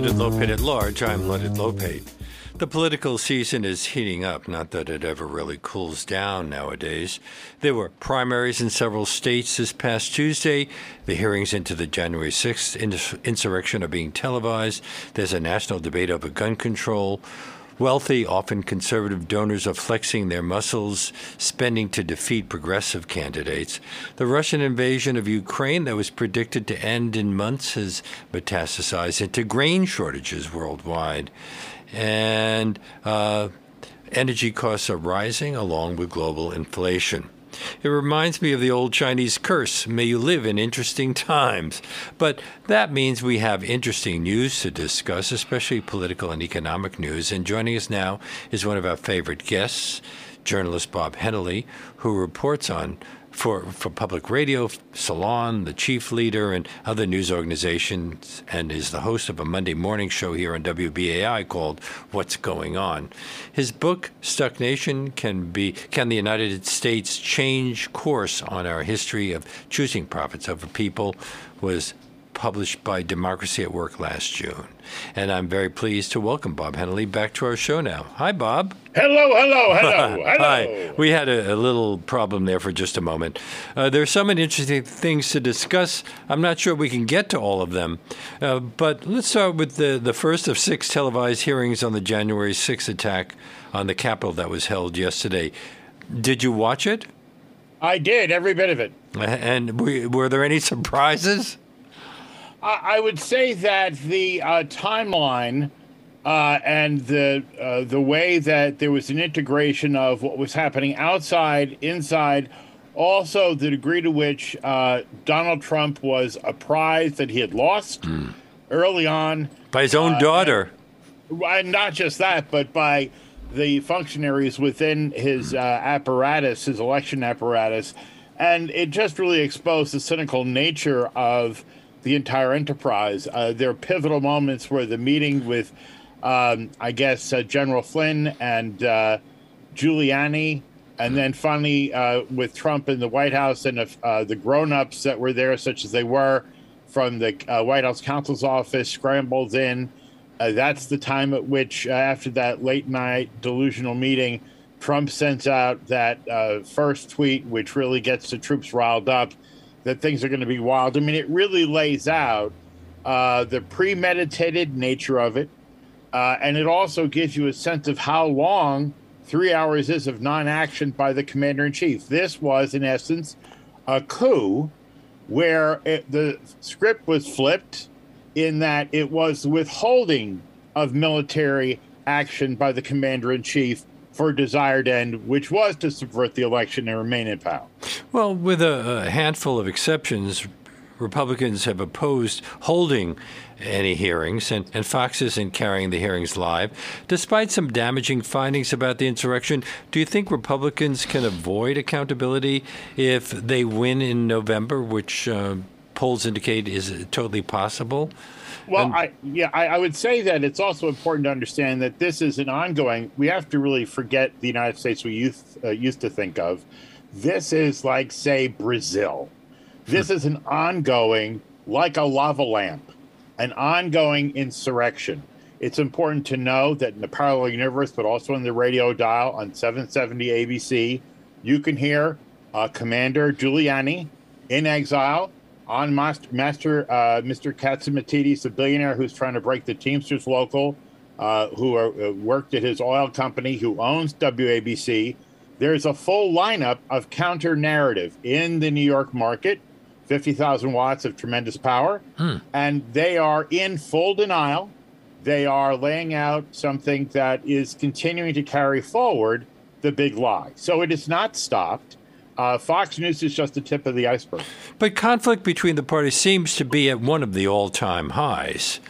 Leonard Lopate at large. I'm Leonard Lopate. The political season is heating up, not that it ever really cools down nowadays. There were primaries in several states this past Tuesday. The hearings into the January 6th insurrection are being televised. There's a national debate over gun control. Wealthy, often conservative donors are flexing their muscles, spending to defeat progressive candidates. The Russian invasion of Ukraine, that was predicted to end in months, has metastasized into grain shortages worldwide. And uh, energy costs are rising along with global inflation. It reminds me of the old Chinese curse, may you live in interesting times. But that means we have interesting news to discuss, especially political and economic news. And joining us now is one of our favorite guests, journalist Bob Hennelly, who reports on for, for public radio, Salon, the chief leader, and other news organizations, and is the host of a Monday morning show here on WBAI called What's Going On. His book, Stuck Nation, can be Can the United States Change Course on Our History of Choosing Profits Over People, was published by Democracy at Work last June. And I'm very pleased to welcome Bob Hennelly back to our show now. Hi, Bob. Hello, hello, hello, hello. Hi. We had a, a, little problem there for just a moment. Uh, there's so many interesting things to discuss. I'm not sure we can get to all of them. Uh, but let's start with the, the first of six televised hearings on the January 6th attack on the Capitol that was held yesterday. Did you watch it? I did, every bit of it. And were there any surprises? I would say that the uh, timeline uh, and the uh, the way that there was an integration of what was happening outside, inside, also the degree to which uh, Donald Trump was apprised that he had lost mm. early on by his own uh, daughter, and, and, not just that, but by the functionaries within his uh, apparatus, his election apparatus, and it just really exposed the cynical nature of the entire enterprise. Uh, there are pivotal moments where the meeting with, um, I guess, uh, General Flynn and uh, Giuliani, and then finally uh, with Trump in the White House and uh, the grown-ups that were there, such as they were from the uh, White House counsel's office, scrambled in. that's the time at which, after that late night delusional meeting, Trump sends out that first tweet, which really gets the troops riled up that things are going to be wild. I mean, it really lays out uh, the premeditated nature of it, uh, and it also gives you a sense of how long three hours is of non-action by the commander in chief. This was, in essence, a coup where it, the script was flipped in that it was withholding of military action by the commander in chief for desired end, which was to subvert the election and remain in power. Well, with a, a handful of exceptions, Republicans have opposed holding any hearings, and, and, Fox isn't carrying the hearings live. Despite some damaging findings about the insurrection, do you think Republicans can avoid accountability if they win in November, which uh, polls indicate is totally possible? Well, and, I yeah, I, I, would say that it's also important to understand that this is an ongoing. We have to really forget the United States we used uh, used to think of. This is like say Brazil. This is an ongoing, like a lava lamp, an ongoing insurrection. It's important to know that in the parallel universe, but also in the radio dial on 770 ABC, you can hear uh, Commander Giuliani in exile on Master, Master uh, Mr. Catsimatidis, the billionaire who's trying to break the Teamsters local, uh, who are, uh, worked at his oil company, who owns WABC. There's a full lineup of counter narrative in the New York market, 50,000 watts of tremendous power, hmm. and they are in full denial. They are laying out something that is continuing to carry forward the big lie. So it is not stopped. Uh, Fox News is just the tip of the iceberg. But conflict between the parties seems to be at one of the all time highs.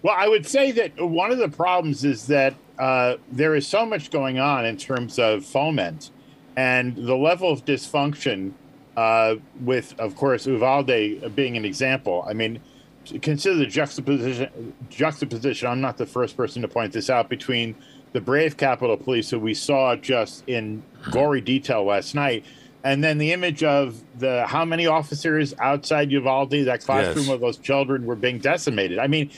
Well, I would say that one of the problems is that uh, there is so much going on in terms of foment and the level of dysfunction, uh, with, of course, Uvalde being an example. I mean, consider the juxtaposition, juxtaposition. I'm not the first person to point this out between the brave Capitol Police, who we saw just in gory detail last night, and then the image of the how many officers outside Uvalde, that classroom yes. of those children were being decimated. I mean,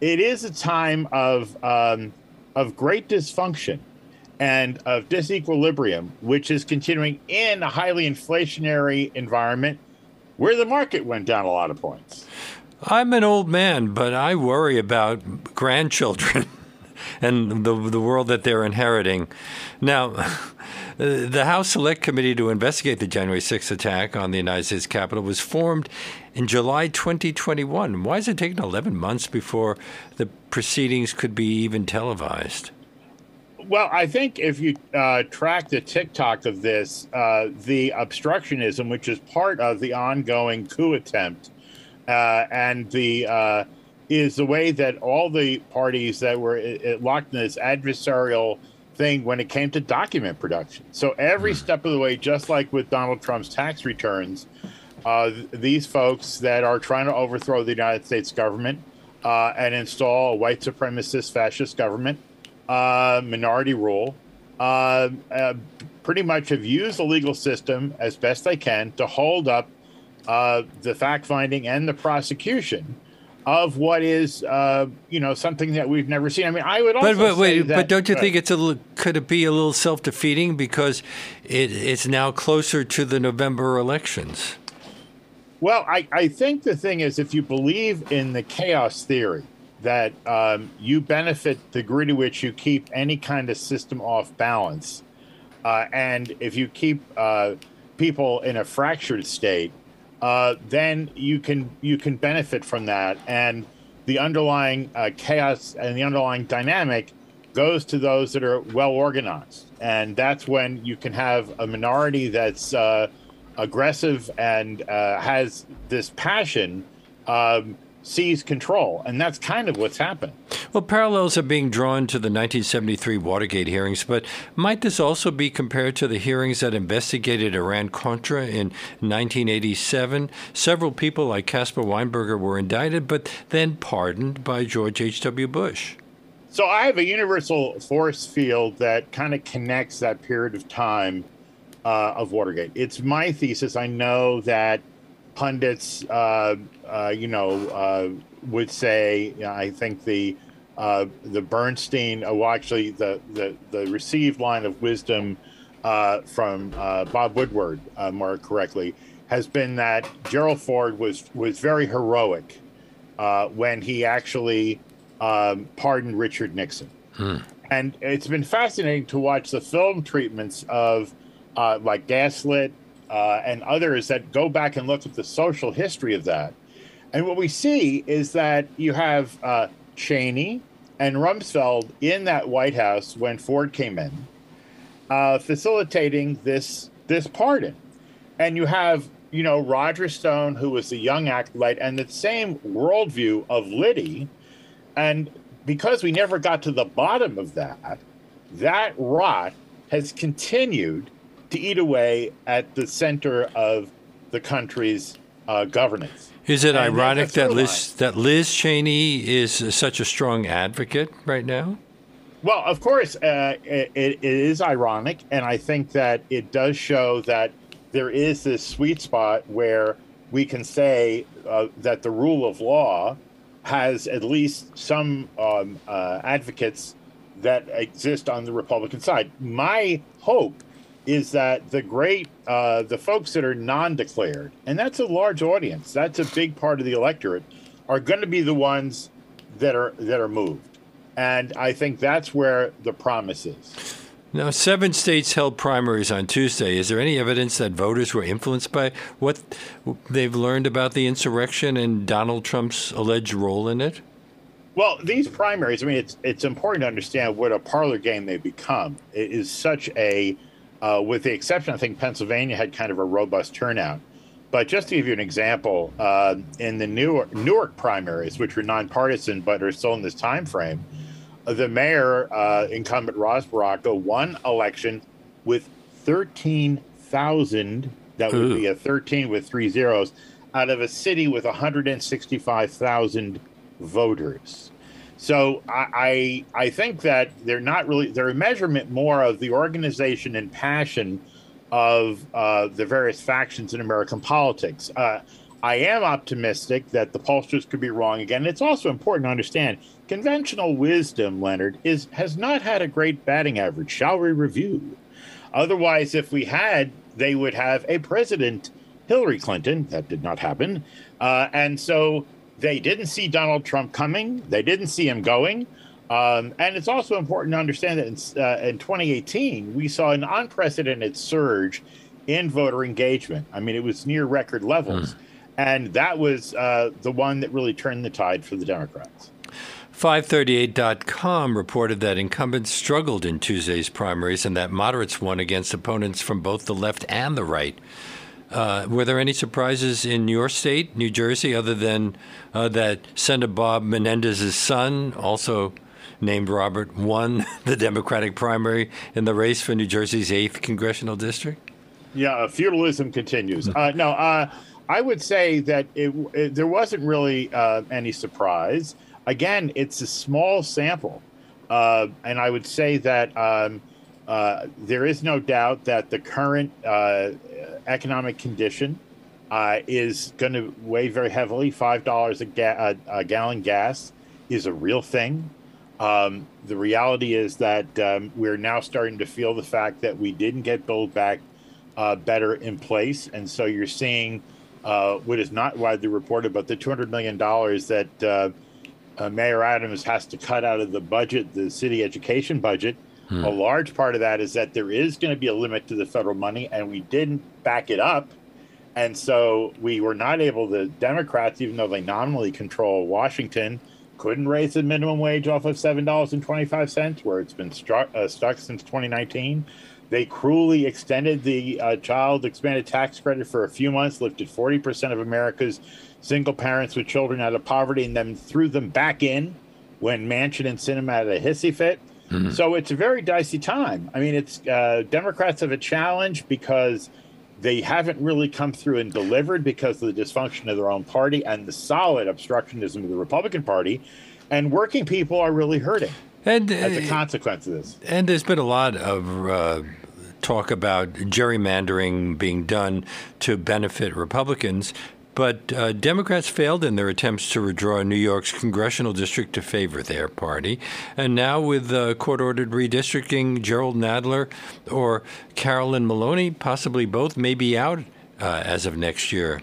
it is a time of um, of great dysfunction and of disequilibrium, which is continuing in a highly inflationary environment where the market went down a lot of points. I'm an old man, but I worry about grandchildren and the the world that they're inheriting. Now, the House Select Committee to investigate the January 6th attack on the United States Capitol was formed in July 2021. Why is it taking 11 months before the proceedings could be even televised? Well, I think if you uh, track the TikTok of this, uh, the obstructionism, which is part of the ongoing coup attempt, uh, and the uh, is the way that all the parties that were uh, uh, locked in this adversarial thing when it came to document production. So every hmm. step of the way, just like with Donald Trump's tax returns, uh, these folks that are trying to overthrow the United States government uh, and install a white supremacist fascist government, uh, minority rule, pretty much have used the legal system as best they can to hold up uh, the fact finding and the prosecution of what is, uh, you know, something that we've never seen. I mean, I would also but, but wait, that, but don't you think it's a little, could it be a little self defeating because it, it's now closer to the November elections? Well, I, I think the thing is, if you believe in the chaos theory that um, you benefit the degree to which you keep any kind of system off balance, uh, and if you keep uh, people in a fractured state, uh, then you can you can benefit from that, and the underlying uh, chaos and the underlying dynamic goes to those that are well organized, and that's when you can have a minority that's uh, aggressive and uh, has this passion. Um, seize control. And that's kind of what's happened. Well, parallels are being drawn to the 1973 Watergate hearings, but might this also be compared to the hearings that investigated Iran Contra in 1987? Several people like Caspar Weinberger were indicted, but then pardoned by George H.W. Bush. So I have a universal force field that kind of connects that period of time uh, of Watergate. It's my thesis. I know that pundits, uh, uh, you know, uh, would say, you know, I think the uh, the Bernstein, uh, well, actually, the, the, the received line of wisdom uh, from Bob Woodward, more correctly, has been that Gerald Ford was was very heroic when he actually um, pardoned Richard Nixon. Hmm. And it's been fascinating to watch the film treatments of like Gaslit uh, and others that go back and look at the social history of that. And what we see is that you have uh, Cheney and Rumsfeld in that White House when Ford came in, uh, facilitating this this pardon. And you have, you know, Roger Stone, who was the young acolyte, and the same worldview of Liddy. And because we never got to the bottom of that, that rot has continued to eat away at the center of the country's uh, governance. Is it and ironic that Liz, that Liz Cheney is such a strong advocate right now? Well, of course, uh, it, it is ironic, and I think that it does show that there is this sweet spot where we can say uh, that the rule of law has at least some um, uh, advocates that exist on the Republican side. My hope is that the great uh, the folks that are non-declared and that's a large audience that's a big part of the electorate are going to be the ones that are that are moved. And i think that's where the promise is. Now seven states held primaries on tuesday. Is there any evidence that voters were influenced by what they've learned about the insurrection and donald trump's alleged role in it? Well, these primaries, I mean, it's it's important to understand what a parlor game they become. It is such a uh, with the exception, I think Pennsylvania had kind of a robust turnout. But just to give you an example, uh, in the Newark, Newark primaries, which were nonpartisan but are still in this time frame, the mayor, uh, incumbent Ras Baraka, won election with 13,000. That would Ooh. be a 13 with three zeros out of a city with 165,000 voters. So I, I, I think that they're not really they're a measurement more of the organization and passion of uh, the various factions in American politics. Uh, I am optimistic that the pollsters could be wrong again. It's also important to understand conventional wisdom, Leonard, is has not had a great batting average. Shall we review? Otherwise, if we had, they would have a president, Hillary Clinton. That did not happen, uh, and so they didn't see Donald Trump coming. They didn't see him going. Um, and it's also important to understand that in, uh, in 2018, we saw an unprecedented surge in voter engagement. I mean, it was near record levels. Mm. And that was uh, the one that really turned the tide for the Democrats. 538.com reported that incumbents struggled in Tuesday's primaries and that moderates won against opponents from both the left and the right. Uh, were there any surprises in your state, New Jersey, other than uh, that Senator Bob Menendez's son, also named Robert, won the Democratic primary in the race for New Jersey's 8th congressional district? Yeah, feudalism continues. Uh, no, uh, I would say that it, it, there wasn't really uh, any surprise. Again, it's a small sample. Uh, and I would say that um, uh, there is no doubt that the current uh, economic condition is going to weigh very heavily. $5 a, ga- a, gallon gas is a real thing. Um, the reality is that um, we're now starting to feel the fact that we didn't get Build Back uh, Better in place. And so you're seeing uh, what is not widely reported, but the $200 million that uh, uh, Mayor Adams has to cut out of the budget, the city education budget. Hmm. A large part of that is that there is going to be a limit to the federal money, and we didn't back it up. And so we were not able, the Democrats, even though they nominally control Washington, couldn't raise the minimum wage off of $7.25, where it's been struck, uh, stuck since 2019. They cruelly extended the uh, child expanded tax credit for a few months, lifted 40% of America's single parents with children out of poverty, and then threw them back in when Manchin and Sinema had a hissy fit. Mm-hmm. So it's a very dicey time. I mean, it's uh, Democrats have a challenge because they haven't really come through and delivered because of the dysfunction of their own party and the solid obstructionism of the Republican Party. And working people are really hurting and, as a uh, consequence of this. And there's been a lot of uh, talk about gerrymandering being done to benefit Republicans. But uh, Democrats failed in their attempts to redraw New York's congressional district to favor their party. And now, with uh, court ordered redistricting, Jerrold Nadler or Carolyn Maloney, possibly both, may be out uh, as of next year.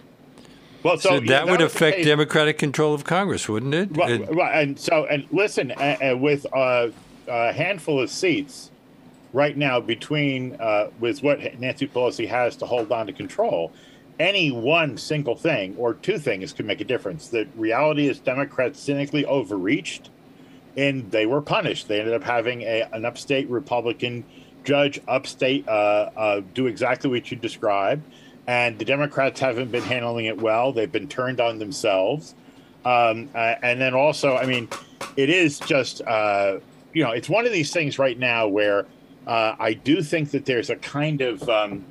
Well, so, so that, that would affect Democratic control of Congress, wouldn't it? Right, right. and so and listen, uh, uh, with uh, a handful of seats right now between uh, with what Nancy Pelosi has to hold on to control, any one single thing or two things can make a difference. The reality is Democrats cynically overreached and they were punished. They ended up having a, an upstate Republican judge upstate uh, uh, do exactly what you described. And the Democrats haven't been handling it well. They've been turned on themselves. Um, uh, and then also, I mean, it is just, uh, you know, it's one of these things right now where uh, I do think that there's a kind of, um,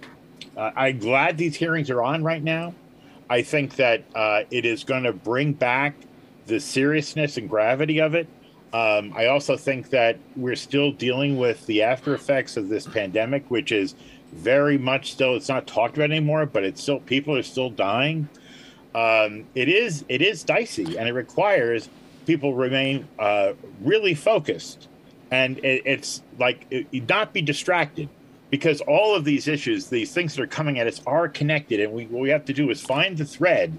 uh, I'm glad these hearings are on right now. I think that uh, it is going to bring back the seriousness and gravity of it. Um, I also think that we're still dealing with the after effects of this pandemic, which is very much still it's not talked about anymore, but it's still people are still dying. Um, it is it is dicey, and it requires people remain uh, really focused, and it, it's like it, not be distracted because all of these issues, these things that are coming at us, are connected, and we, what we have to do is find the thread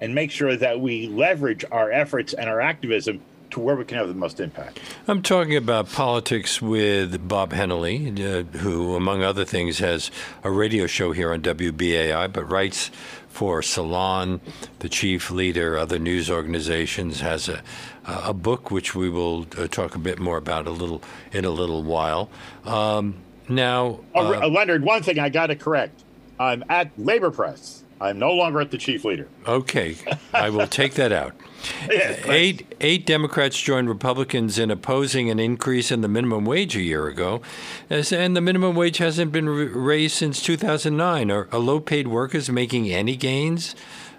and make sure that we leverage our efforts and our activism to where we can have the most impact. I'm talking about politics with Bob Hennelly, uh, who, among other things, has a radio show here on WBAI, but writes for Salon, the chief leader, other news organizations, has a a book which we will uh, talk a bit more about a little in a little while. Um, now, oh, uh, Leonard, one thing I got to correct. I'm at Labor Press. I'm no longer at the chief leader. Okay, I will take that out. eight eight Democrats joined Republicans in opposing an increase in the minimum wage a year ago, and the minimum wage hasn't been raised since 2009. Are, are low-paid workers making any gains?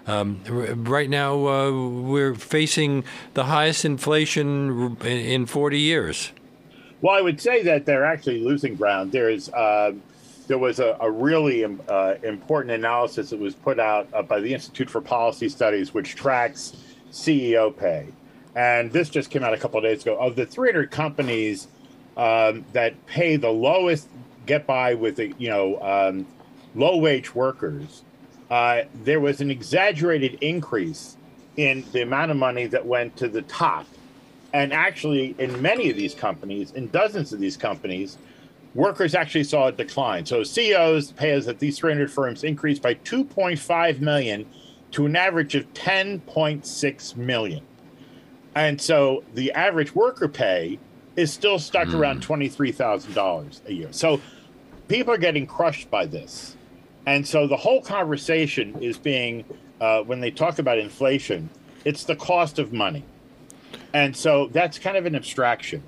Um, right now, uh, we're facing the highest inflation in 40 years. Well, I would say that they're actually losing ground. There's uh, there was a, a really um, uh, important analysis that was put out uh, by the Institute for Policy Studies, which tracks CEO pay. And this just came out a couple of days ago. Of the 300 companies um, that pay the lowest, get by with you know um, low wage workers, uh, there was an exaggerated increase in the amount of money that went to the top. And actually, in many of these companies, in dozens of these companies, workers actually saw a decline. So CEOs pay at these 300 firms increased by 2.5 million to an average of 10.6 million. And so the average worker pay is still stuck mm. around $23,000 a year. So people are getting crushed by this. And so the whole conversation is being, uh, when they talk about inflation, it's the cost of money. And so that's kind of an abstraction.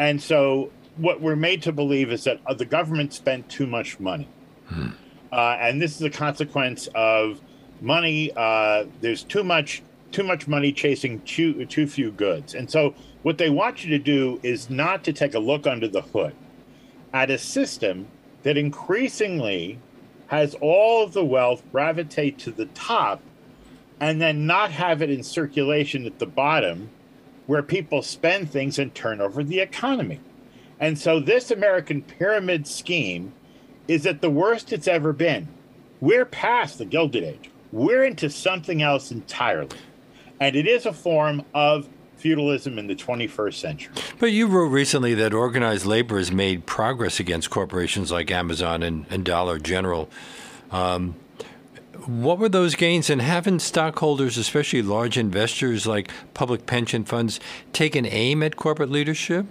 And so what we're made to believe is that uh, the government spent too much money. Hmm. Uh, and this is a consequence of money. Uh, there's too much too much money chasing too, too few goods. And so what they want you to do is not to take a look under the hood at a system that increasingly has all of the wealth gravitate to the top and then not have it in circulation at the bottom where people spend things and turn over the economy. And so this American pyramid scheme is at the worst it's ever been. We're past the Gilded Age. We're into something else entirely. And it is a form of feudalism in the 21st century. But you wrote recently that organized labor has made progress against corporations like Amazon and, and Dollar General. Um, what were those gains, and haven't stockholders, especially large investors like public pension funds, taken aim at corporate leadership?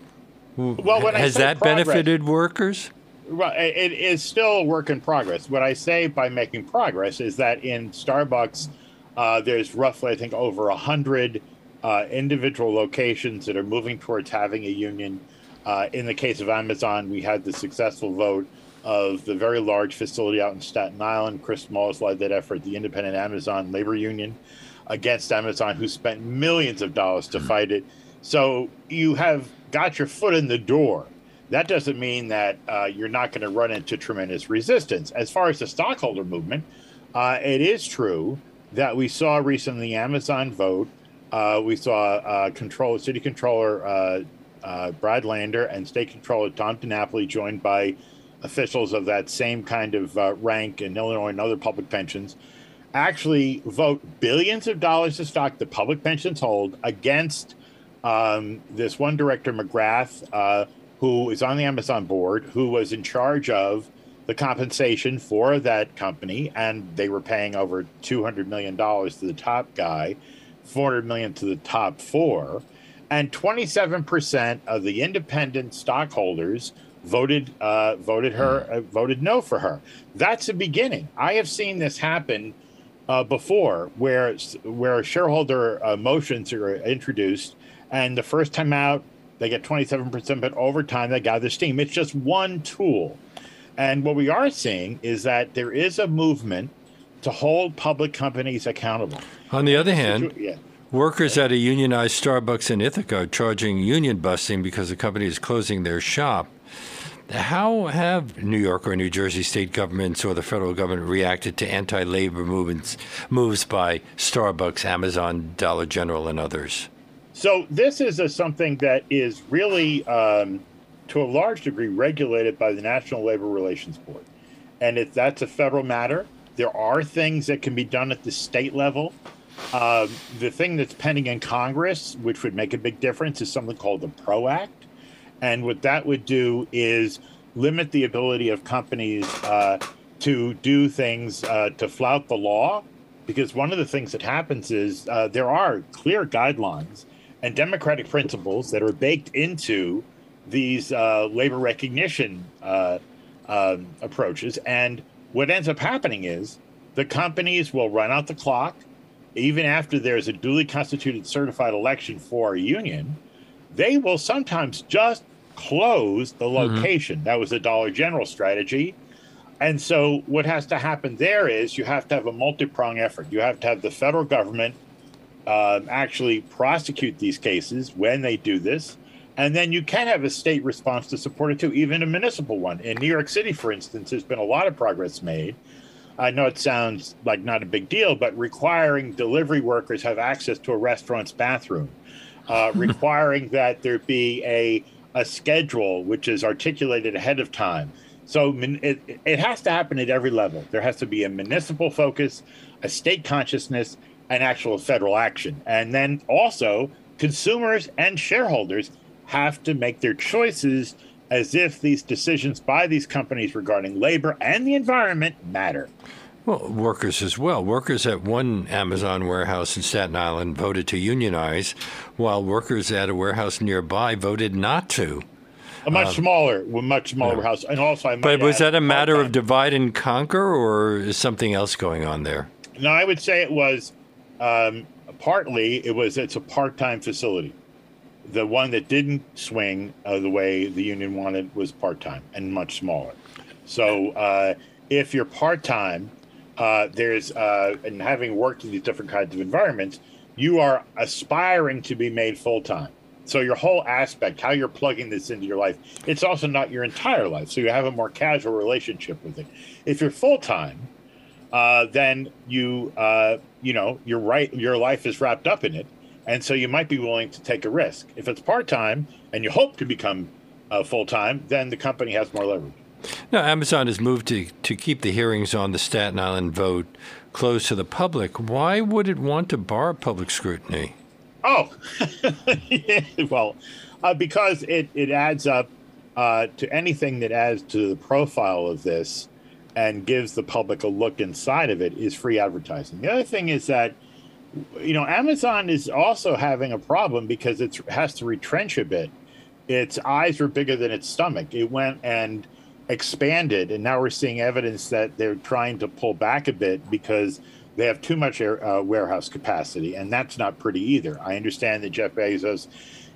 Well, when has that progress, benefited workers? Well, it is still a work in progress. What I say by making progress is that in Starbucks, uh, there's roughly, I think, over a hundred uh, individual locations that are moving towards having a union. Uh, in the case of Amazon, we had the successful vote of the very large facility out in Staten Island. Chris Smalls led that effort, the Independent Amazon Labor Union, against Amazon, who spent millions of dollars to fight it. So you have got your foot in the door. That doesn't mean that uh, you're not going to run into tremendous resistance. As far as the stockholder movement, uh, it is true that we saw recently the Amazon vote. Uh, we saw uh, control city controller uh, uh, Brad Lander and state controller Tom DiNapoli joined by officials of that same kind of rank in Illinois and other public pensions actually vote billions of dollars of stock that public pensions hold against um, this one director, McGrath, uh, who is on the Amazon board, who was in charge of the compensation for that company, and they were paying over two hundred million dollars to the top guy, 400 million to the top four, and twenty-seven percent of the independent stockholders voted uh, voted her uh, voted no for her. That's a beginning. I have seen this happen uh, before, where where shareholder uh, motions are introduced and the first time out, they get 27%, but over time, they gather steam. It's just one tool. And what we are seeing is that there is a movement to hold public companies accountable. On the other hand, yeah. workers at a unionized Starbucks in Ithaca are charging union busting because the company is closing their shop. How have New York or New Jersey state governments or the federal government reacted to anti labor movements moves by Starbucks, Amazon, Dollar General, and others? So this is a, something that is really, um, to a large degree, regulated by the National Labor Relations Board, and if that's a federal matter. There are things that can be done at the state level. Uh, the thing that's pending in Congress, which would make a big difference, is something called the PRO Act, and what that would do is limit the ability of companies uh, to do things uh, to flout the law because one of the things that happens is uh, there are clear guidelines and democratic principles that are baked into these uh, labor recognition uh, uh, approaches. And what ends up happening is the companies will run out the clock, even after there's a duly constituted certified election for a union. They will sometimes just close the mm-hmm. location. Mm-hmm. That was the Dollar General strategy. And so, what has to happen there is you have to have a multi pronged effort. You have to have the federal government um, actually prosecute these cases when they do this. And then you can have a state response to support it too, even a municipal one. In New York City, for instance, there's been a lot of progress made. I know it sounds like not a big deal, but requiring delivery workers have access to a restaurant's bathroom, uh, requiring that there be a, a schedule which is articulated ahead of time. So it, it has to happen at every level. There has to be a municipal focus, a state consciousness, and actual federal action. And then also, consumers and shareholders have to make their choices as if these decisions by these companies regarding labor and the environment matter. Well, workers as well. Workers at one Amazon warehouse in Staten Island voted to unionize, while workers at a warehouse nearby voted not to. A much um, smaller, much smaller yeah. house, and also. but was that a matter of divide and conquer, or is something else going on there? No, I would say it was um, partly. It was. It's a part-time facility the one that didn't swing uh, the way the union wanted was part time and much smaller. So uh, if you're part time, uh, there's uh, and having worked in these different kinds of environments, you are aspiring to be made full time. So your whole aspect, how you're plugging this into your life, it's also not your entire life. So you have a more casual relationship with it. If you're full time, uh, then you uh, you know you're right. Your life is wrapped up in it and so you might be willing to take a risk. If it's part time and you hope to become uh, full time, then the company has more leverage. Now, Amazon has moved to, to keep the hearings on the Staten Island vote closed to the public. Why would it want to bar public scrutiny? Oh, well, uh, because it, it adds up uh, to anything that adds to the profile of this and gives the public a look inside of it is free advertising. The other thing is that you know, Amazon is also having a problem because it has to retrench a bit. Its eyes are bigger than its stomach. It went and expanded, and now we're seeing evidence that they're trying to pull back a bit because they have too much air, uh, warehouse capacity, and that's not pretty either. I understand that Jeff Bezos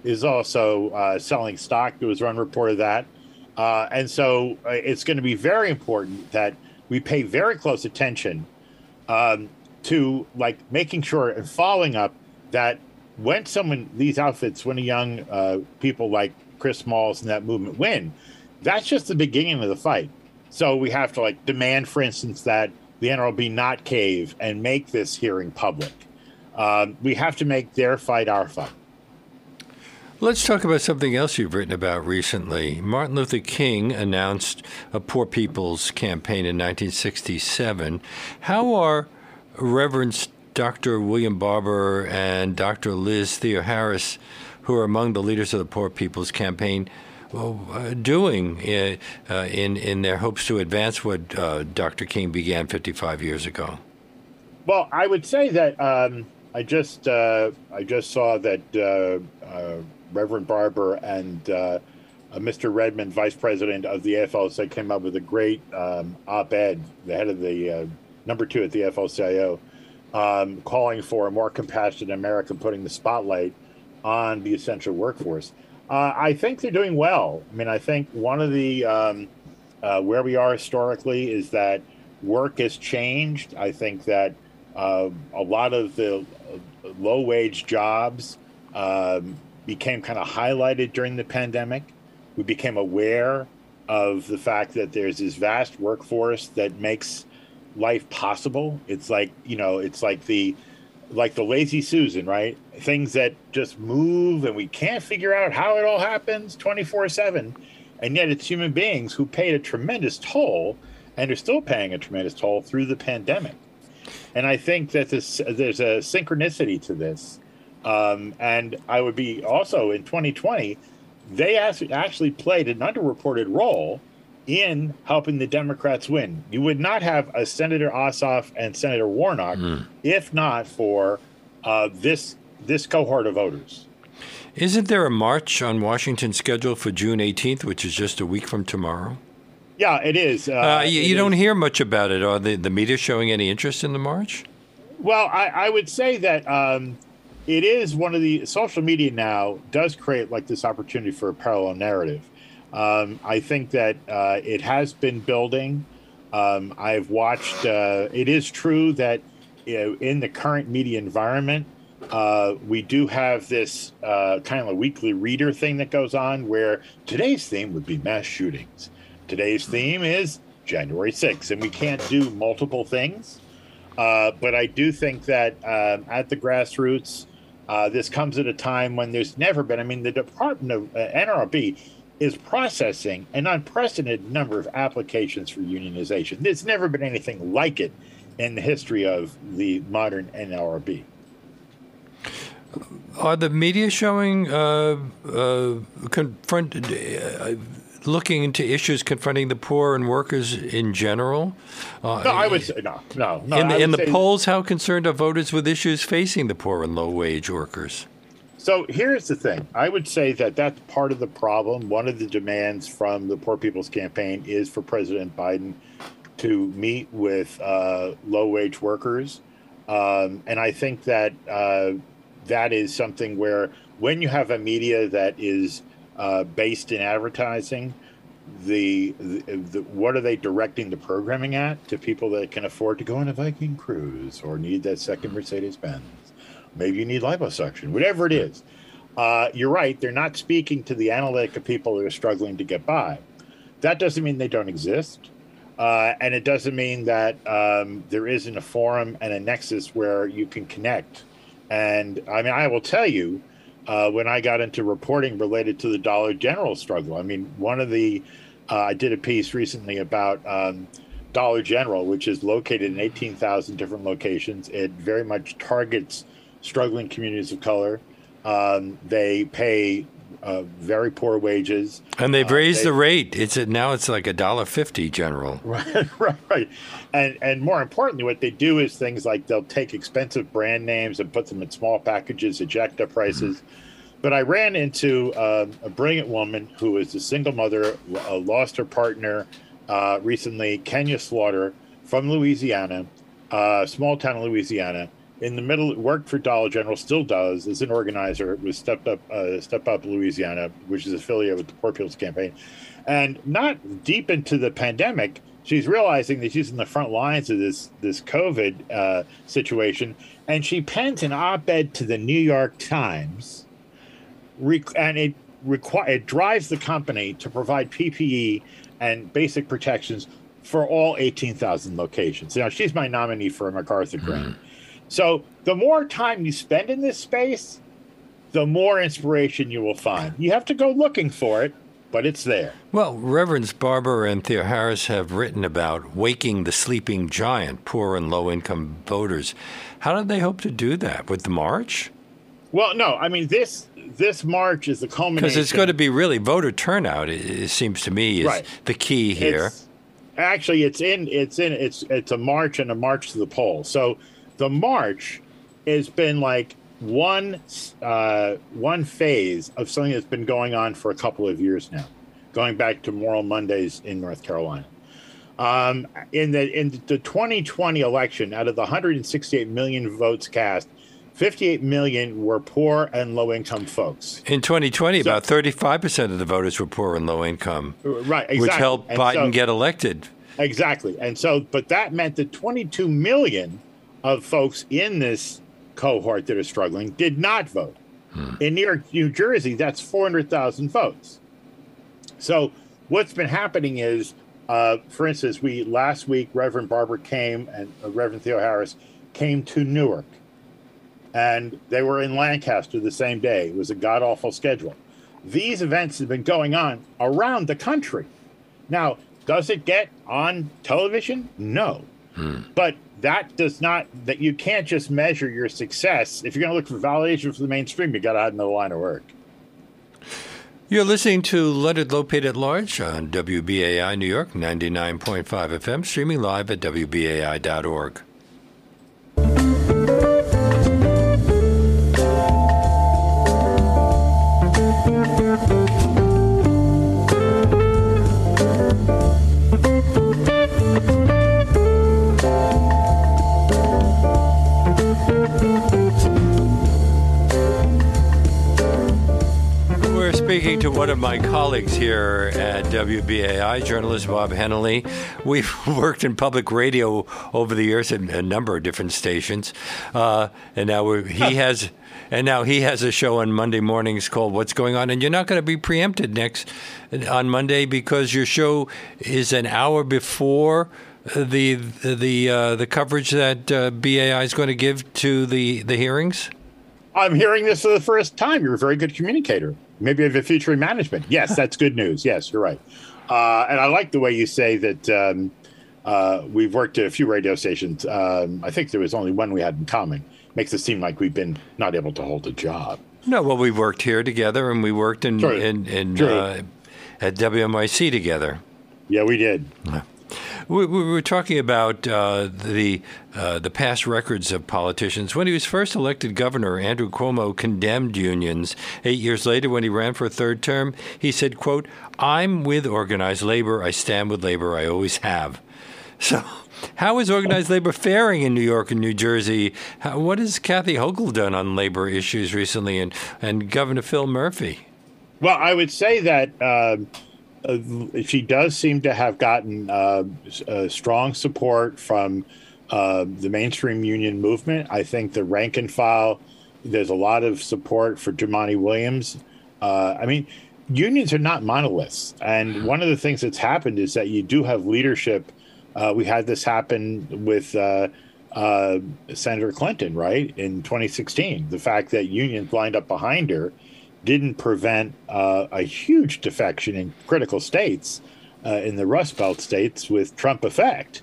is also uh, selling stock. There was one report of that. Uh, and so uh, it's going to be very important that we pay very close attention um, to like making sure and following up that when someone these outfits when a young uh, people like chris smalls and that movement win that's just the beginning of the fight so we have to like demand for instance that the nlrb not cave and make this hearing public um, we have to make their fight our fight Let's talk about something else you've written about recently. Martin Luther King announced a Poor People's Campaign in 1967. How are Reverend Dr. William Barber and Dr. Liz Theoharis, who are among the leaders of the Poor People's Campaign, doing uh, uh, in in their hopes to advance what uh, Dr. King began 55 years ago? Well, I would say that um, I just uh, I just saw that uh, Reverend Barber and Mr. Redmond, Vice President of the AFL, came up with a great um, op-ed, the head of the number two at the AFL-CIO, um, calling for a more compassionate America, putting the spotlight on the essential workforce. Uh, I think they're doing well. I mean, I think one of the um, uh, where we are historically is that work has changed. I think that uh, a lot of the uh, low wage jobs um, became kind of highlighted during the pandemic. We became aware of the fact that there's this vast workforce that makes life possible. It's like you know, it's like the like the lazy Susan, right? Things that just move and we can't figure out how it all happens 24 7. And yet it's human beings who paid a tremendous toll and are still paying a tremendous toll through the pandemic. And I think that this, there's a synchronicity to this. Um, and I would be also in 2020, they actually played an underreported role in helping the Democrats win. You would not have a Senator Ossoff and Senator Warnock mm. if not for uh, this this cohort of voters. Isn't there a march on Washington scheduled for June 18th, which is just a week from tomorrow? Yeah, it is. Uh, uh, you, you don't hear much about it. Are the, the media showing any interest in the march? Well, I, I would say that um, it is one of the social media now does create like this opportunity for a parallel narrative. Um, I think that uh, it has been building. Um, I've watched. Uh, it is true that you know, in the current media environment, Uh, we do have this uh, kind of a weekly reader thing that goes on where today's theme would be mass shootings. Today's theme is January 6th, and we can't do multiple things. Uh, but I do think that um, at the grassroots, uh, this comes at a time when there's never been. I mean, the Department of uh, NLRB is processing an unprecedented number of applications for unionization. There's never been anything like it in the history of the modern NLRB. Are the media showing uh, uh, confront uh, looking into issues confronting the poor and workers in general? Uh, no, I would say no, no. no in the, in the polls, how concerned are voters with issues facing the poor and low wage workers? So here's the thing. I would say that that's part of the problem. One of the demands from the Poor People's Campaign is for President Biden to meet with uh, low wage workers. Um, and I think that uh, that is something where when you have a media that is uh, based in advertising, the, the, the, what are they directing the programming at to people that can afford to go on a Viking cruise or need that second Mercedes Benz? Maybe you need liposuction, whatever it is. Uh, you're right. They're not speaking to the analytic of people who are struggling to get by. That doesn't mean they don't exist. Uh, and it doesn't mean that um, there isn't a forum and a nexus where you can connect. And I mean, I will tell you, uh, when I got into reporting related to the Dollar General struggle, I mean, one of the, uh, I did a piece recently about um, Dollar General, which is located in 18,000 different locations. It very much targets struggling communities of color. Um, they pay uh, very poor wages, and they've uh, raised they, the rate. It's a, now it's like a dollar fifty general. Right, right, right. And and more importantly, what they do is things like they'll take expensive brand names and put them in small packages, eject up prices. Mm-hmm. But I ran into um, a brilliant woman who is a single mother, uh, lost her partner uh, recently, Kenya Slaughter from Louisiana, uh, small town in Louisiana in the middle, worked for Dollar General, still does, as an organizer with Step Up, uh, Step Up Louisiana, which is affiliated with the Poor People's Campaign. And not deep into the pandemic, she's realizing that she's in the front lines of this this COVID uh, situation, and she pens an op-ed to the New York Times, and it require it drives the company to provide PPE and basic protections for all 18,000 locations. Now, she's my nominee for a MacArthur grant. Mm-hmm. So the more time you spend in this space, the more inspiration you will find. You have to go looking for it, but it's there. Well, Reverends Barber and Theoharis have written about waking the sleeping giant, poor and low income voters. How did they hope to do that? With the march? Well, no. I mean, this this march is the culmination. Because it's going to be really voter turnout. It, it seems to me is right. the key here. It's, actually, it's in it's in it's it's a march and a march to the polls. So the march has been like one uh, one phase of something that's been going on for a couple of years now, going back to Moral Mondays in North Carolina. Um, in the in the 2020 election, out of the 168 million votes cast, 58 million were poor and low income folks. In 2020, so, about 35 percent of the voters were poor and low income, right? Exactly. Which helped Biden so, get elected. Exactly, and so, but that meant that 22 million of folks in this cohort that are struggling did not vote. Hmm. In New York, New Jersey, that's 400,000 votes. So what's been happening is, uh, for instance, we last week Reverend Barber came and uh, Reverend Theoharis came to Newark, and they were in Lancaster the same day. It was a god awful schedule. These events have been going on around the country. Now, does it get on television? No. But that does not that you can't just measure your success if you're going to look for validation for the mainstream you got to have another line of work you're listening to Leonard Lopate at Large on WBAI New York 99.5 FM, streaming live at WBAI.org. speaking to one of my colleagues here at WBAI, journalist Bob Hennelly. We've worked in public radio over the years at a number of different stations, uh, and now he has. And now he has a show on Monday mornings called What's Going On. And you're not going to be preempted next on Monday because your show is an hour before the the uh, the coverage that uh, BAI is going to give to the the hearings? I'm hearing this for the first time. You're a very good communicator. Maybe have a future in management. Yes, that's good news. Yes, you're right. Uh, and I like the way you say that um, uh, we've worked at a few radio stations. Um, I think there was only one we had in common. Makes it seem like we've been not able to hold a job. No, well, we've worked here together, and we worked in in, in uh, at WNYC together. Yeah, we did. We, we were talking about uh, the uh, the past records of politicians. When he was first elected governor, Andrew Cuomo condemned unions. Eight years later, when he ran for a third term, he said, "quote I'm with organized labor. I stand with labor. I always have." So. How is organized labor faring in New York and New Jersey? How, what has Kathy Hochul done on labor issues recently, and, and Governor Phil Murphy? Well, I would say that uh, uh, she does seem to have gotten uh, strong support from uh, the mainstream union movement. I think the rank and file, there's a lot of support for Jumaane Williams. Uh, I mean, unions are not monoliths. And one of the things that's happened is that you do have leadership. Uh, we had this happen with uh, Senator Clinton, right, in 2016. The fact that unions lined up behind her didn't prevent uh, a huge defection in critical states, uh, in the Rust Belt states, with Trump effect.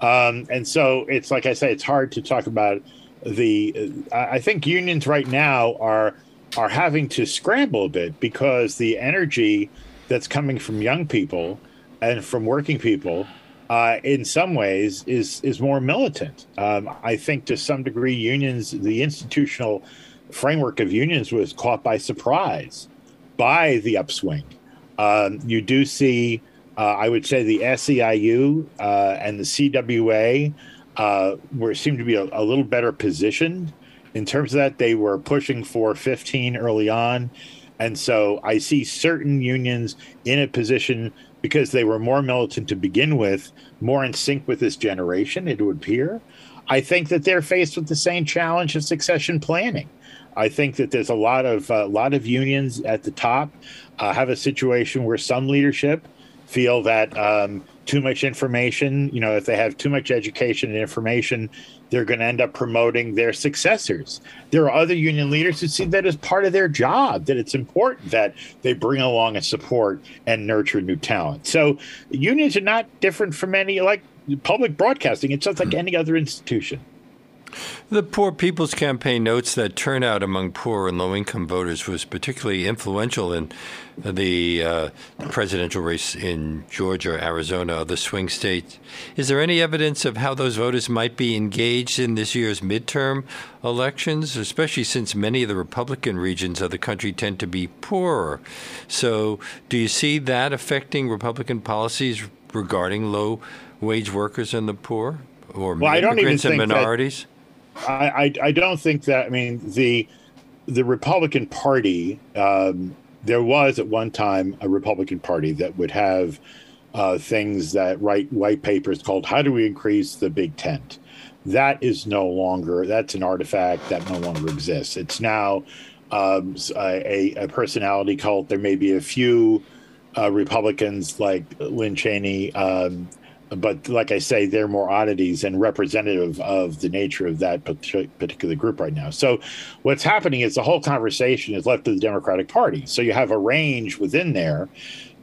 Um, and so it's like I say, it's hard to talk about the. Uh, I think unions right now are are having to scramble a bit because the energy that's coming from young people and from working people uh, in some ways is is more militant. Um, I think to some degree unions, the institutional framework of unions was caught by surprise by the upswing. Um, you do see, uh, I would say, the SEIU uh, and the CWA uh, were seem to be a, a, little better positioned in terms of that. They were pushing for 15 early on, and so I see certain unions in a position because they were more militant to begin with, more in sync with this generation. It would appear. I think that they're faced with the same challenge of succession planning. I think that there's a lot of a uh, lot of unions at the top uh, have a situation where some leadership feel that um, too much information, you know, if they have too much education and information, they're going to end up promoting their successors. There are other union leaders who see that as part of their job, that it's important that they bring along and support and nurture new talent. So unions are not different from any like public broadcasting. It's just like hmm. any other institution. The Poor People's Campaign notes that turnout among poor and low income voters was particularly influential in the uh, presidential race in Georgia, Arizona, other swing states. Is there any evidence of how those voters might be engaged in this year's midterm elections, especially since many of the Republican regions of the country tend to be poorer? So, do you see that affecting Republican policies regarding low wage workers and the poor? Or well, immigrants and minorities? That- I, I, I don't think that. I mean, the the Republican Party. Um, there was at one time a Republican Party that would have uh, things that write white papers called "How do we increase the big tent?" That is no longer. That's an artifact that no longer exists. It's now um, a, a, personality cult. There may be a few uh, Republicans like Lynn Cheney um, but like I say, they're more oddities and representative of the nature of that particular group right now. So, what's happening is the whole conversation is left to the Democratic Party. So you have a range within there,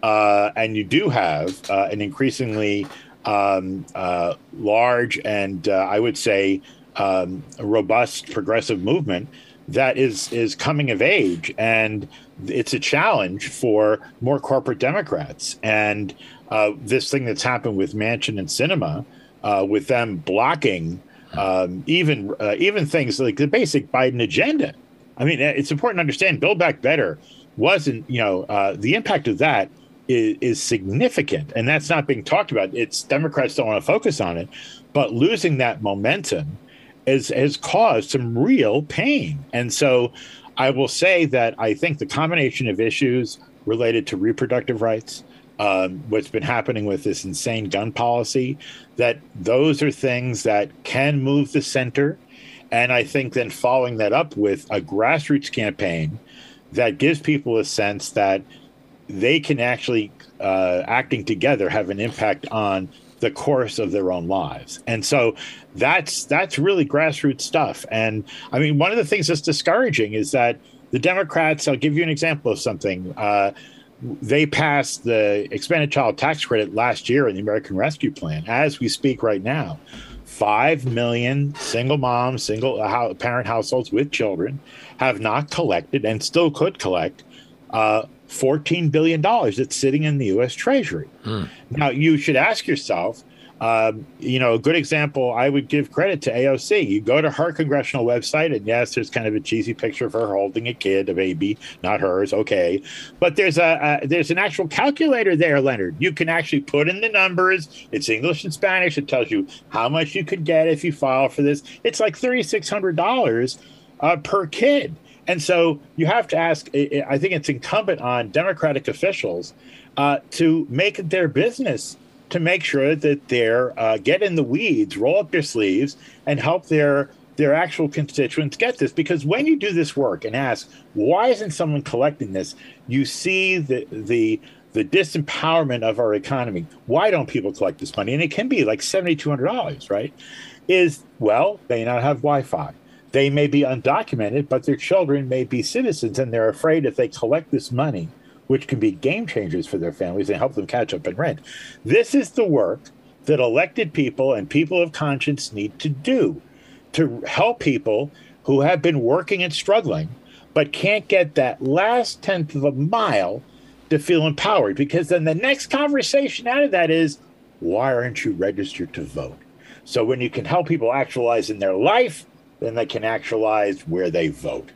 uh, and you do have uh, an increasingly um, uh, large and uh, I would say um, robust progressive movement that is is coming of age, and it's a challenge for more corporate Democrats and uh, this thing that's happened with Manchin and Sinema, uh, with them blocking um, even uh, even things like the basic Biden agenda. I mean, it's important to understand. Build Back Better wasn't, you know, uh, the impact of that is, is significant, and that's not being talked about. It's Democrats don't want to focus on it, but losing that momentum is, has caused some real pain. And so, I will say that I think the combination of issues related to reproductive rights, um, what's been happening with this insane gun policy, that those are things that can move the center. And I think then following that up with a grassroots campaign that gives people a sense that they can actually, uh, acting together, have an impact on the course of their own lives. And so that's that's really grassroots stuff. And I mean, one of the things that's discouraging is that the Democrats. I'll give you an example of something. Uh, they passed the expanded child tax credit last year in the American Rescue Plan. As we speak right now, five million single moms, single uh, parent households with children have not collected and still could collect uh, $14 billion that's sitting in the U.S. Treasury. Mm. Now, you should ask yourself, um, you know, a good example, I would give credit to AOC. You go to her congressional website, and yes, there's kind of a cheesy picture of her holding a kid, a baby, not hers, okay. But there's a, a there's an actual calculator there, Leonard. You can actually put in the numbers. It's English and Spanish. It tells you how much you could get if you file for this. It's like thirty six hundred dollars uh, per kid. And so you have to ask, I think it's incumbent on Democratic officials uh, to make it their business to make sure that they're uh, get in the weeds, roll up their sleeves, and help their their actual constituents get this. Because when you do this work and ask, why isn't someone collecting this? You see the the the disempowerment of our economy. Why don't people collect this money? And it can be like seventy two hundred dollars, right? Is well, they not have Wi-Fi they may be undocumented, but their children may be citizens, and they're afraid if they collect this money, which can be game changers for their families and help them catch up in rent. This is the work that elected people and people of conscience need to do to help people who have been working and struggling, but can't get that last tenth of a mile to feel empowered. Because then the next conversation out of that is, why aren't you registered to vote? So when you can help people actualize in their life, then they can actualize where they vote.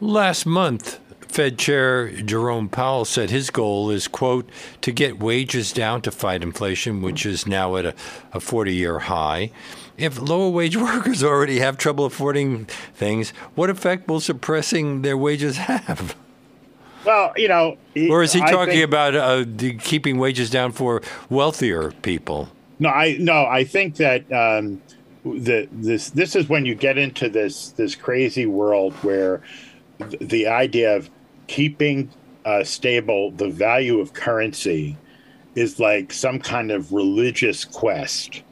Last month, Fed Chair Jerome Powell said his goal is, quote, to get wages down to fight inflation, which is now at a 40 year high. If lower wage workers already have trouble affording things, what effect will suppressing their wages have? Well, you know, or is he talking think, about uh, keeping wages down for wealthier people? No, I no, I think that um, the this this is when you get into this this crazy world where th- the idea of keeping uh, stable the value of currency is like some kind of religious quest.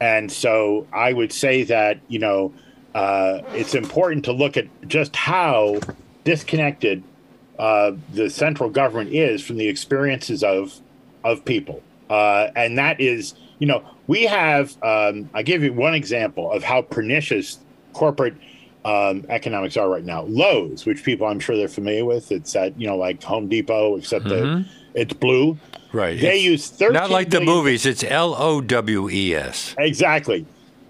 And so i would say that you know uh, it's important to look at just how disconnected uh, the central government is from the experiences of of people. Uh, and that is you know we have, um, I give you one example of how pernicious corporate um, economics are right now. Lowe's, which people I'm sure they're familiar with, it's at, you know, like Home Depot, except mm-hmm. that it's blue. Right. They it's use 13 Not like the movies, it's L O W E S. Exactly.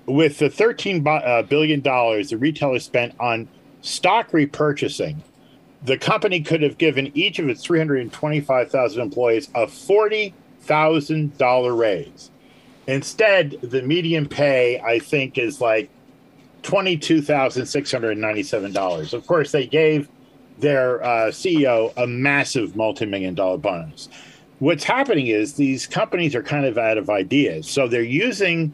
With the $13 uh, billion dollars the retailer spent on stock repurchasing, the company could have given each of its 325,000 employees a $40,000 raise. Instead, the median pay, I think, is like $22,697. Of course, they gave their uh, CEO a massive multi million dollar bonus. What's happening is these companies are kind of out of ideas. So they're using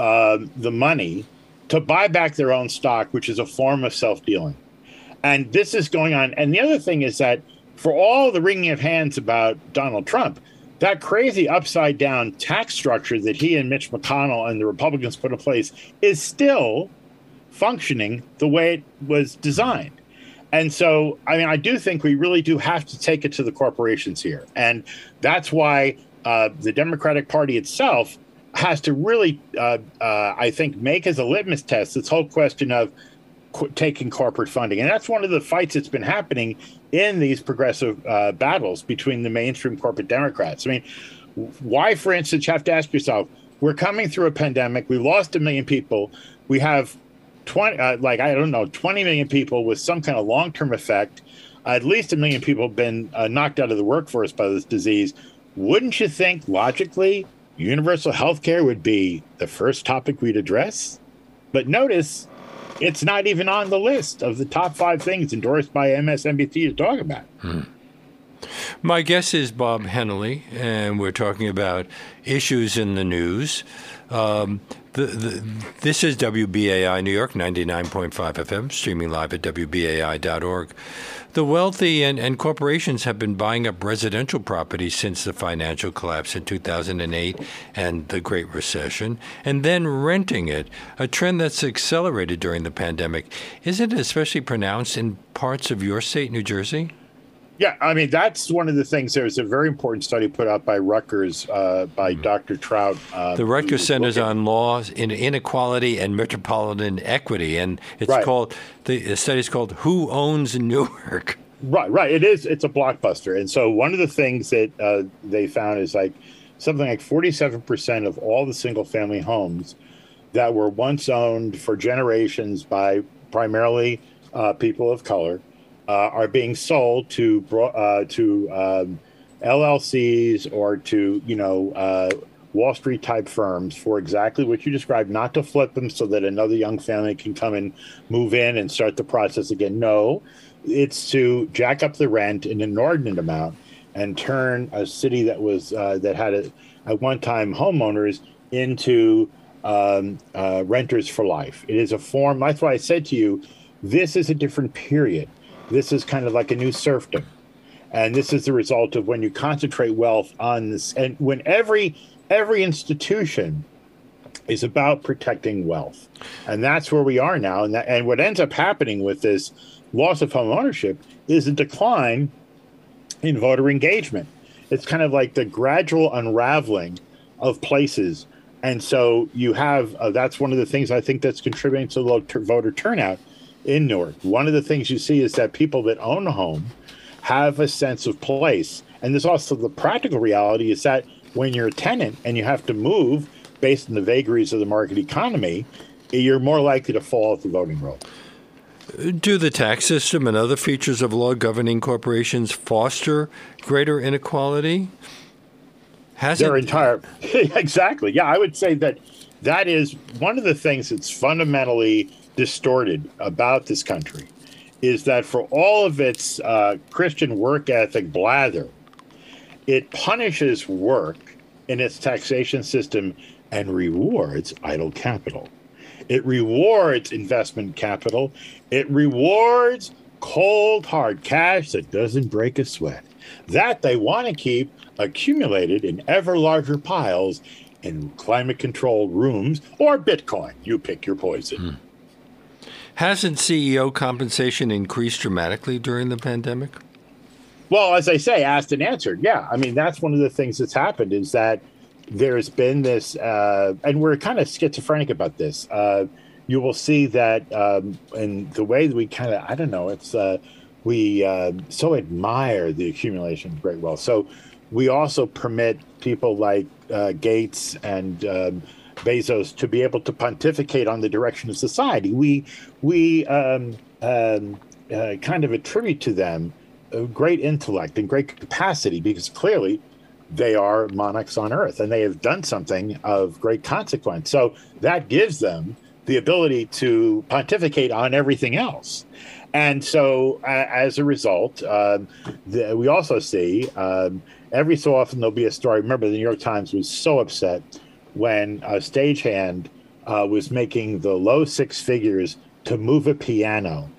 uh, the money to buy back their own stock, which is a form of self dealing. And this is going on. And the other thing is that for all the wringing of hands about Donald Trump, that crazy upside down tax structure that he and Mitch McConnell and the Republicans put in place is still functioning the way it was designed. And so, I mean, I do think we really do have to take it to the corporations here. And that's why uh, the Democratic Party itself has to really, uh, uh, I think, make as a litmus test this whole question of taking corporate funding. And that's one of the fights that's been happening in these progressive uh, battles between the mainstream corporate Democrats. I mean, why, for instance, you have to ask yourself, we're coming through a pandemic. We lost a million people. We have 20, uh, like, I don't know, 20 million people with some kind of long term effect. at least a million people have been uh, knocked out of the workforce by this disease. Wouldn't you think, logically, universal health care would be the first topic we'd address? But notice it's not even on the list of the top five things endorsed by MSNBC to talk about. Hmm. My guess is Bob Hennelly, and we're talking about issues in the news. Um, the, this is WBAI New York, 99.5 FM, streaming live at WBAI.org. The wealthy and, and corporations have been buying up residential properties since the financial collapse in 2008 and the Great Recession, and then renting it, a trend that's accelerated during the pandemic. Isn't it especially pronounced in parts of your state, New Jersey? Yeah, I mean that's one of the things. There's a very important study put out by Rutgers uh, by mm. Dr. Troutt. Uh, the Rutgers Centers on Laws in Inequality and Metropolitan Equity, and it's right. called the study is called "Who Owns Newark." Right, right. It is. It's a blockbuster, and so one of the things that uh, they found is like something like 47 percent of all the single-family homes that were once owned for generations by primarily uh, people of color are being sold to uh, to um, LLCs or to you know uh, Wall Street type firms for exactly what you described, not to flip them so that another young family can come and move in and start the process again. No, it's to jack up the rent an inordinate amount and turn a city that was uh, that had a, at one time homeowners into um, uh, renters for life. It is a form. That's why I said to you, this is a different period. This is kind of like a new serfdom. And this is the result of when you concentrate wealth on this and when every every institution is about protecting wealth. And that's where we are now. And that, and what ends up happening with this loss of home ownership is a decline in voter engagement. It's kind of like the gradual unraveling of places. And so you have uh, that's one of the things I think that's contributing to low ter- voter turnout in Newark. One of the things you see is that people that own a home have a sense of place. And there's also the practical reality is that when you're a tenant and you have to move based on the vagaries of the market economy, you're more likely to fall off the voting roll. Do the tax system and other features of law governing corporations foster greater inequality? Has their it... entire exactly? Yeah, I would say that that is one of the things that's fundamentally distorted about this country is that for all of its uh, Christian work ethic blather, it punishes work in its taxation system and rewards idle capital. It rewards investment capital. It rewards cold, hard cash that doesn't break a sweat. That they want to keep accumulated in ever larger piles in climate controlled rooms or Bitcoin. You pick your poison. Hasn't CEO compensation increased dramatically during the pandemic? Well, as I say, asked and answered. Yeah, I mean that's one of the things that's happened is that there's been this, uh, and we're kind of schizophrenic about this. Uh, you will see that, um, and the way that we kind of, I don't know, it's uh, we uh, so admire the accumulation of great wealth. So we also permit people like uh, Gates and um, Bezos to be able to pontificate on the direction of society. We we um, um, uh, kind of attribute to them great intellect and great capacity because clearly they are monarchs on earth and they have done something of great consequence. So that gives them the ability to pontificate on everything else. And so, uh, as a result, um, the, we also see um, every so often there'll be a story. Remember, the New York Times was so upset when a stagehand uh, was making the low six figures to move a piano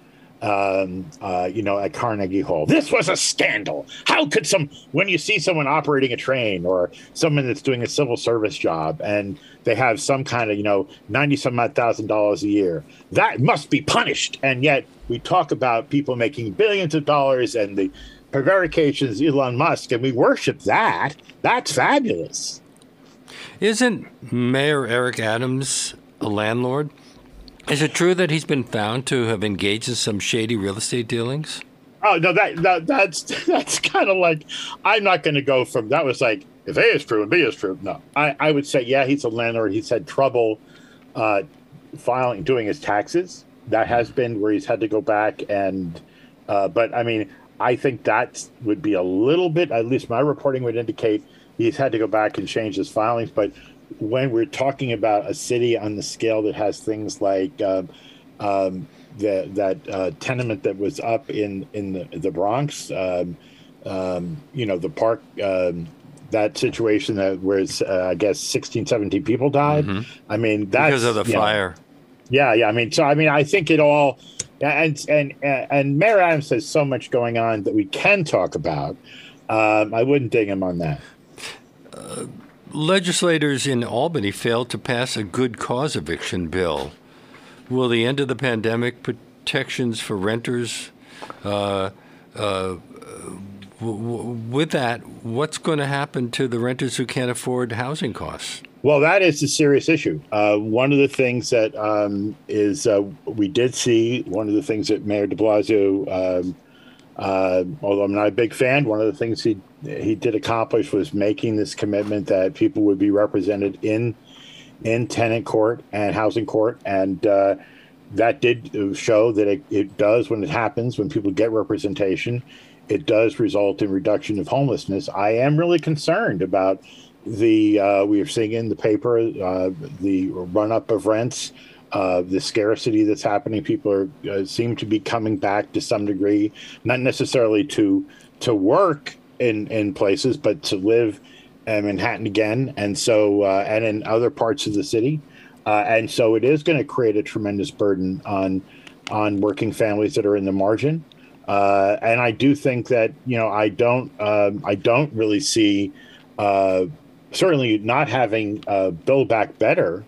um, uh, you know, at Carnegie Hall. This was a scandal. How could some, when you see someone operating a train or someone that's doing a civil service job and they have some kind of, you know, 90 some odd thousand dollars a year, that must be punished. And yet we talk about people making billions of dollars and the prevarications Elon Musk, and we worship that. That's fabulous. Isn't Mayor Eric Adams a landlord? Is it true that he's been found to have engaged in some shady real estate dealings? Oh no, that, that that's that's kind of like I'm not going to go from that was like if A is true and B is true. No, I, I would say yeah, he's a landlord. He's had trouble uh, filing doing his taxes. That has been where he's had to go back and. Uh, but I mean, I think that would be a little bit. At least my reporting would indicate he's had to go back and change his filings. But when we're talking about a city on the scale that has things like uh, um, the, that uh, tenement that was up in in the, the Bronx, um, um, you know, the park, um, that situation that where uh, I guess 16, 17 people died. Mm-hmm. I mean, that's because of the fire. Know, yeah, yeah. I mean, so I mean, I think it all, and and and Mayor Adams has so much going on that we can talk about. Um, I wouldn't ding him on that. Legislators in Albany failed to pass a good cause eviction bill. Will the end of the pandemic protections for renters? Uh, uh, with that, what's going to happen to the renters who can't afford housing costs? Well, that is a serious issue. Uh, one of the things that um, is uh, we did see one of the things that Mayor De Blasio, um, uh, although I'm not a big fan, one of the things he he did accomplish was making this commitment that people would be represented in in tenant court and housing court, and uh, that did show that it, it does when it happens when people get representation, it does result in reduction of homelessness. I am really concerned about the uh, we are seeing in the paper uh, the run up of rents, uh, the scarcity that's happening. People are uh, seem to be coming back to some degree, not necessarily to to work in in places, but to live in Manhattan again, and so uh, and in other parts of the city, uh, and so it is going to create a tremendous burden on on working families that are in the margin. Uh, and I do think that you know I don't um, I don't really see certainly not having uh, Build Back Better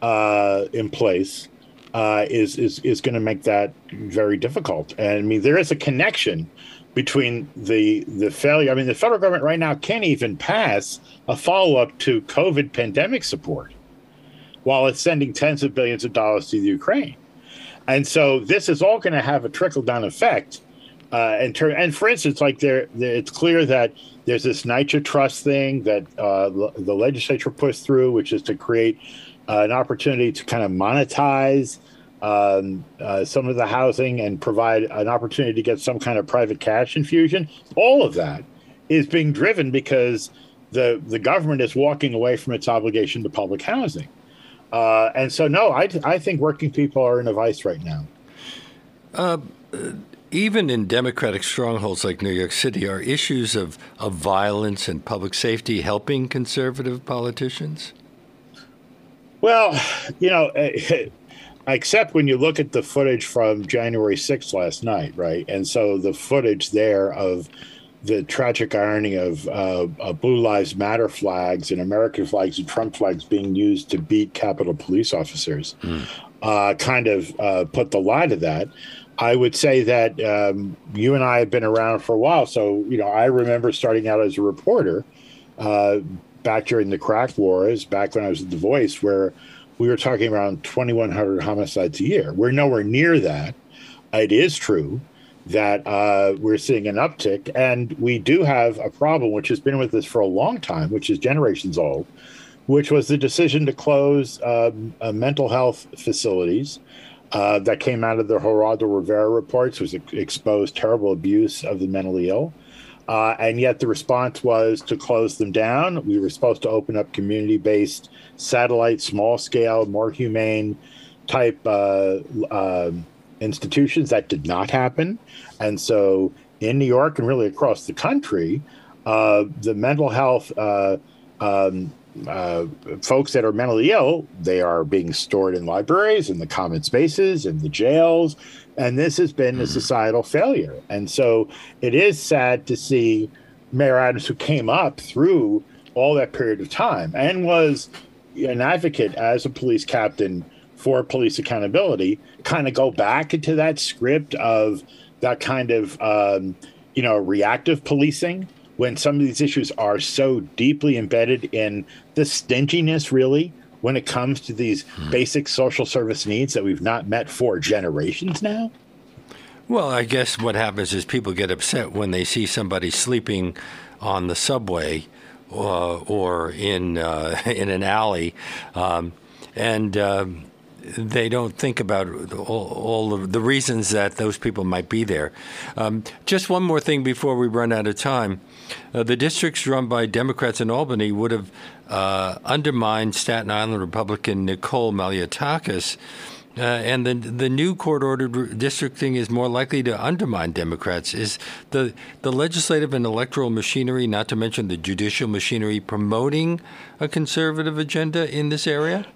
uh, in place uh, is is is going to make that very difficult. And I mean, there is a connection between the the failure. I mean, the federal government right now can't even pass a follow up to COVID pandemic support, while it's sending tens of billions of dollars to the Ukraine. And so this is all going to have a trickle down effect. Uh, and, ter- and for instance, like there, it's clear that there's this NYCHA trust thing that uh, the legislature pushed through, which is to create uh, an opportunity to kind of monetize um, uh, some of the housing and provide an opportunity to get some kind of private cash infusion. All of that is being driven because the the government is walking away from its obligation to public housing. Uh, and so, no, I, I think working people are in a vice right now. Uh, even in democratic strongholds like New York City, are issues of, of violence and public safety helping conservative politicians? Well, you know, except when you look at the footage from January 6th last night, right? And so the footage there of the tragic irony of uh, uh, Blue Lives Matter flags and American flags and Trump flags being used to beat Capitol police officers mm. uh, kind of uh, put the lie to that. I would say that um, you and I have been around for a while. So, you know, I remember starting out as a reporter uh, back during the crack wars, back when I was at The Voice, where we were talking around 2,100 homicides a year. We're nowhere near that. It is true that uh, we're seeing an uptick, and we do have a problem which has been with us for a long time, which is generations old, which was the decision to close um, uh, mental health facilities uh, that came out of the Geraldo Rivera reports was exposed terrible abuse of the mentally ill. Uh, and yet the response was to close them down. We were supposed to open up community based satellite, small scale, more humane type uh, uh, institutions. That did not happen. And so in New York and really across the country, uh, the mental health uh, um, uh, folks that are mentally ill, they are being stored in libraries, in the common spaces, in the jails, and this has been a mm-hmm. societal failure. And so it is sad to see Mayor Adams, who came up through all that period of time and was an advocate as a police captain for police accountability, kind of go back into that script of that kind of um, you know reactive policing when some of these issues are so deeply embedded in the stinginess, really, when it comes to these hmm. basic social service needs that we've not met for generations now? Well, I guess what happens is people get upset when they see somebody sleeping on the subway uh, or in uh, in an alley, um, and um, they don't think about all, all, of the reasons that those people might be there. Um, just one more thing before we run out of time. Uh, the districts run by Democrats in Albany would have uh, undermined Staten Island Republican Nicole Malliotakis Uh, and the the new court ordered districting is more likely to undermine Democrats. Is the the legislative and electoral machinery, not to mention the judicial machinery, promoting a conservative agenda in this area?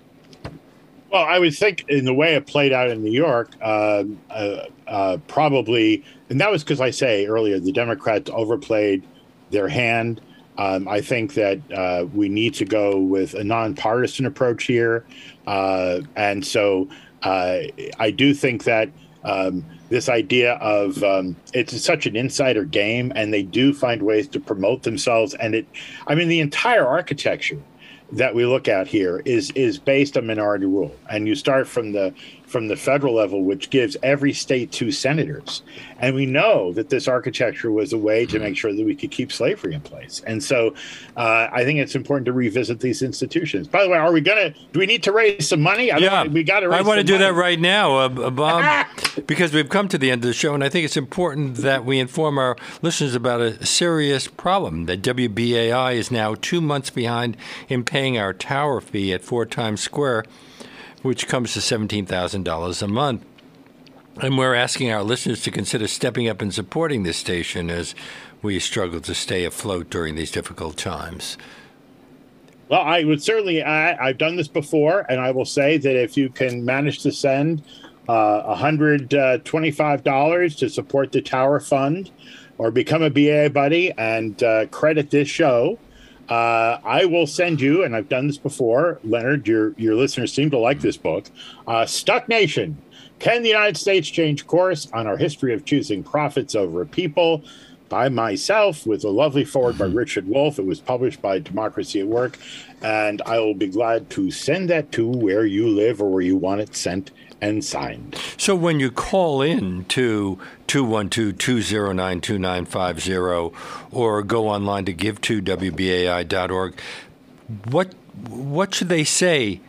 Well, I would think in the way it played out in New York, uh, uh, uh probably, and that was because I say earlier the Democrats overplayed their hand. Um, I think that uh, we need to go with a nonpartisan approach here, uh, and so uh, I do think that um, this idea of um, it's such an insider game, and they do find ways to promote themselves. And it, I mean, the entire architecture that we look at here is is based on minority rule, and you start from the from the federal level, which gives every state two senators. And we know that this architecture was a way to make sure that we could keep slavery in place. And so uh, I think it's important to revisit these institutions. By the way, are we going to, do we need to raise some money? I yeah. we got to I want to do money. that right now, uh, uh Bob, because we've come to the end of the show. And I think it's important that we inform our listeners about a serious problem that WBAI is now two months behind in paying our tower fee at Four Times Square which comes to $17,000 a month. And we're asking our listeners to consider stepping up and supporting this station as we struggle to stay afloat during these difficult times. Well, I would certainly, I, have done this before, and I will say that if you can manage to send uh, $125 uh, to support the Tower Fund or become a BA buddy and uh, credit this show, uh, I will send you, and I've done this before, Leonard. Your your listeners seem to like this book. Uh, Stuck Nation: Can the United States change course on our history of choosing profits over people? By myself, with a lovely forward by Richard Wolff. It was published by Democracy at Work, and I will be glad to send that to where you live or where you want it sent and signed. So when you call in to 212-209-2950 or go online to give2wbai.org, what what should they say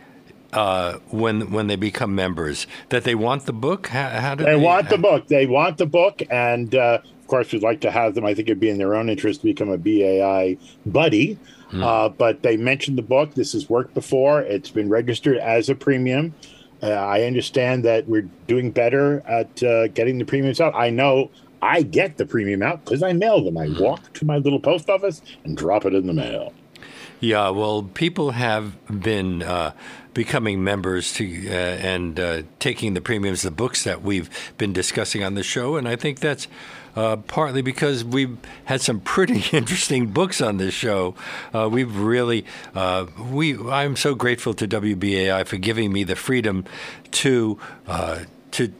uh, when when they become members? That they want the book? How, how do they, they want the book? They want the book, and uh, of course, we'd like to have them. I think it'd be in their own interest to become a BAI buddy. Mm. Uh, but they mentioned the book. This has worked before. It's been registered as a premium. Uh, I understand that we're doing better at uh, getting the premiums out. I know I get the premium out because I mail them. I mm-hmm. walk to my little post office and drop it in the mail. Yeah, well, people have been uh, becoming members to uh, and uh, taking the premiums, the books that we've been discussing on the show, and I think that's uh, partly because we've had some pretty interesting books on this show. Uh, we've really, uh, we I'm so grateful to WBAI for giving me the freedom to uh, to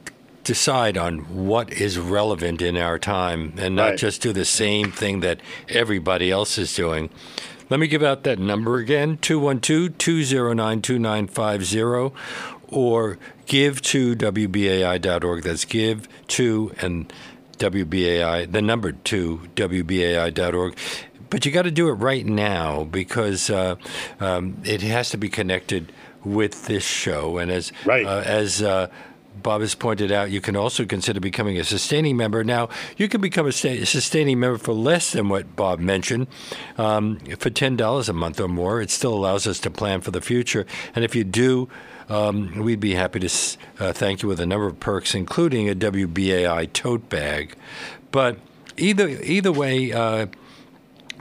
decide on what is relevant in our time and not right. just do the same thing that everybody else is doing. Let me give out that number again 212 209 2950 or give to WBAI.org. That's give to and WBAI, the number two, WBAI.org. But you got to do it right now because uh, um, it has to be connected with this show. And as right. uh, as uh, Bob has pointed out, you can also consider becoming a sustaining member. Now, you can become a sustaining member for less than what Bob mentioned, um, for $10 a month or more. It still allows us to plan for the future. And if you do, um, we'd be happy to uh, thank you with a number of perks, including a WBAI tote bag. But either either way, uh,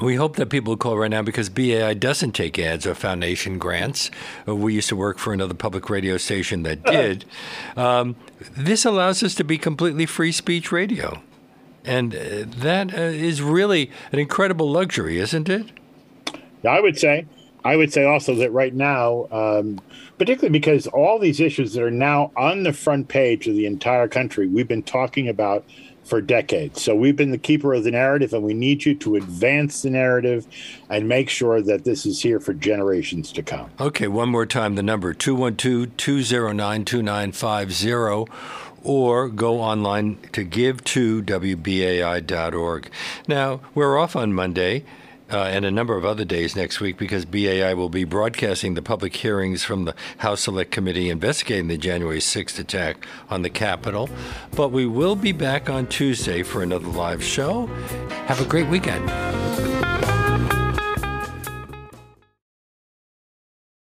we hope that people call right now because BAI doesn't take ads or foundation grants. Uh, we used to work for another public radio station that did. Um, this allows us to be completely free speech radio. And uh, that uh, is really an incredible luxury, isn't it? I would say. I would say also that right now, um, particularly because all these issues that are now on the front page of the entire country, we've been talking about for decades. So we've been the keeper of the narrative, and we need you to advance the narrative and make sure that this is here for generations to come. Okay, one more time the number 212 209 2950 or go online to give to WBAI.org. Now, we're off on Monday uh, and a number of other days next week because BAI will be broadcasting the public hearings from the House Select Committee investigating the January 6th attack on the Capitol. But we will be back on Tuesday for another live show. Have a great weekend.